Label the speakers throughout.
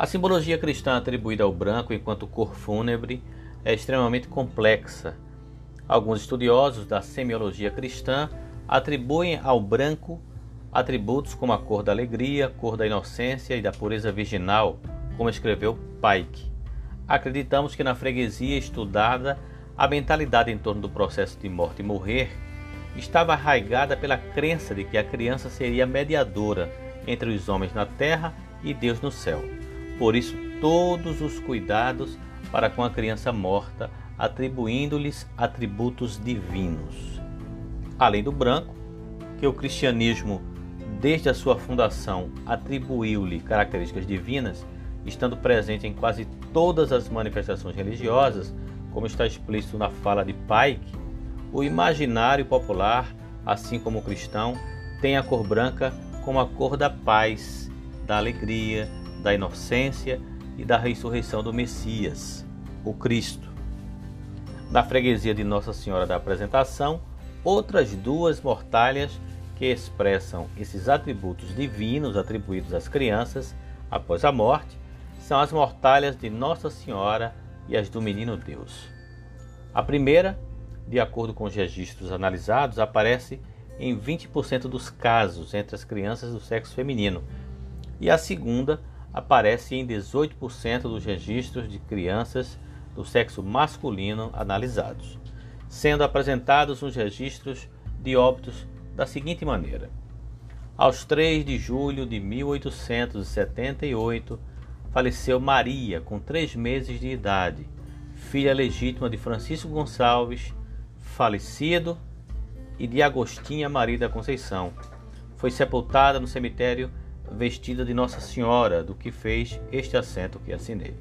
Speaker 1: A simbologia cristã atribuída ao branco enquanto cor fúnebre é extremamente complexa. Alguns estudiosos da semiologia cristã atribuem ao branco atributos como a cor da alegria, cor da inocência e da pureza virginal, como escreveu Pike. Acreditamos que na freguesia estudada, a mentalidade em torno do processo de morte e morrer estava arraigada pela crença de que a criança seria mediadora entre os homens na terra e Deus no céu. Por isso, todos os cuidados para com a criança morta, atribuindo-lhes atributos divinos. Além do branco, que o cristianismo, desde a sua fundação, atribuiu-lhe características divinas, estando presente em quase todas as manifestações religiosas, como está explícito na fala de Pike, o imaginário popular, assim como o cristão, tem a cor branca como a cor da paz, da alegria, da inocência e da ressurreição do Messias, o Cristo. Na freguesia de Nossa Senhora da Apresentação, outras duas mortalhas que expressam esses atributos divinos atribuídos às crianças após a morte são as mortalhas de Nossa Senhora e as do Menino Deus. A primeira, de acordo com os registros analisados, aparece em 20% dos casos entre as crianças do sexo feminino, e a segunda aparece em 18% dos registros de crianças do sexo masculino analisados, sendo apresentados os registros de óbitos da seguinte maneira: aos 3 de julho de 1878, faleceu Maria, com três meses de idade, filha legítima de Francisco Gonçalves, falecido, e de Agostinha Maria da Conceição. Foi sepultada no cemitério vestida de Nossa Senhora, do que fez este assento que assinei.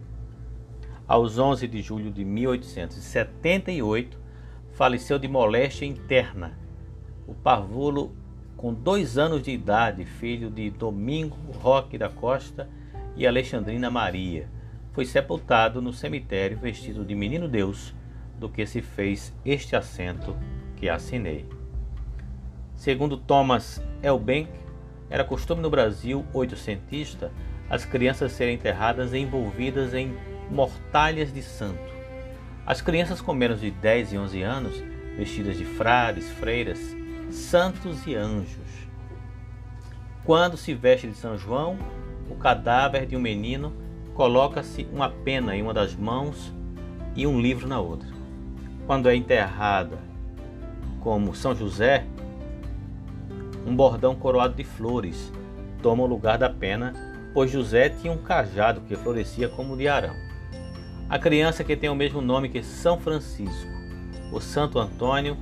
Speaker 1: Aos 11 de julho de 1878, faleceu de moléstia interna o parvulo com dois anos de idade, filho de Domingo Roque da Costa e Alexandrina Maria. Foi sepultado no cemitério vestido de menino Deus, do que se fez este assento que assinei. Segundo Thomas Elbank, era costume no Brasil oitocentista as crianças serem enterradas envolvidas em mortalhas de santo. As crianças com menos de 10 e 11 anos, vestidas de frades, freiras, santos e anjos. Quando se veste de São João, o cadáver de um menino coloca-se uma pena em uma das mãos e um livro na outra. Quando é enterrada como São José, um bordão coroado de flores toma o lugar da pena, pois José tinha um cajado que florescia como o de Arão. A criança que tem o mesmo nome que São Francisco, o Santo Antônio,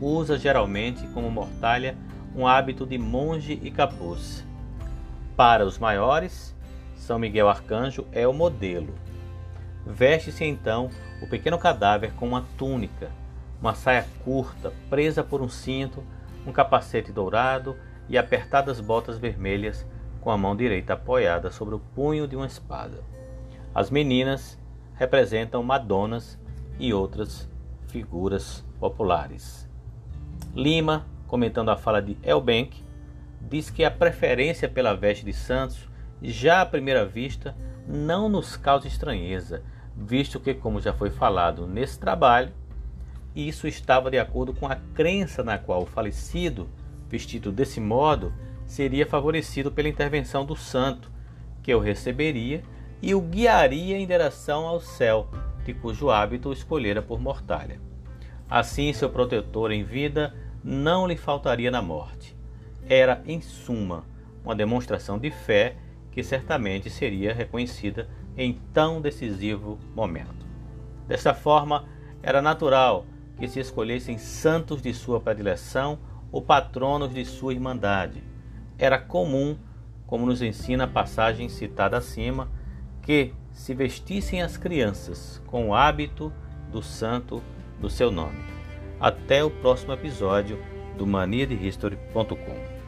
Speaker 1: usa geralmente como mortalha um hábito de monge e capuz. Para os maiores, São Miguel Arcanjo é o modelo. Veste-se então o pequeno cadáver com uma túnica, uma saia curta presa por um cinto um capacete dourado e apertadas botas vermelhas com a mão direita apoiada sobre o punho de uma espada. As meninas representam Madonas e outras figuras populares. Lima, comentando a fala de Elbank, diz que a preferência pela veste de santos, já à primeira vista, não nos causa estranheza, visto que, como já foi falado nesse trabalho, e isso estava de acordo com a crença na qual o falecido, vestido desse modo, seria favorecido pela intervenção do santo, que o receberia e o guiaria em direção ao céu, de cujo hábito escolhera por mortalha. Assim, seu protetor em vida não lhe faltaria na morte. Era, em suma, uma demonstração de fé que certamente seria reconhecida em tão decisivo momento. Desta forma, era natural que se escolhessem santos de sua predileção ou patronos de sua irmandade. Era comum, como nos ensina a passagem citada acima, que se vestissem as crianças com o hábito do santo do seu nome. Até o próximo episódio do maniadehistory.com.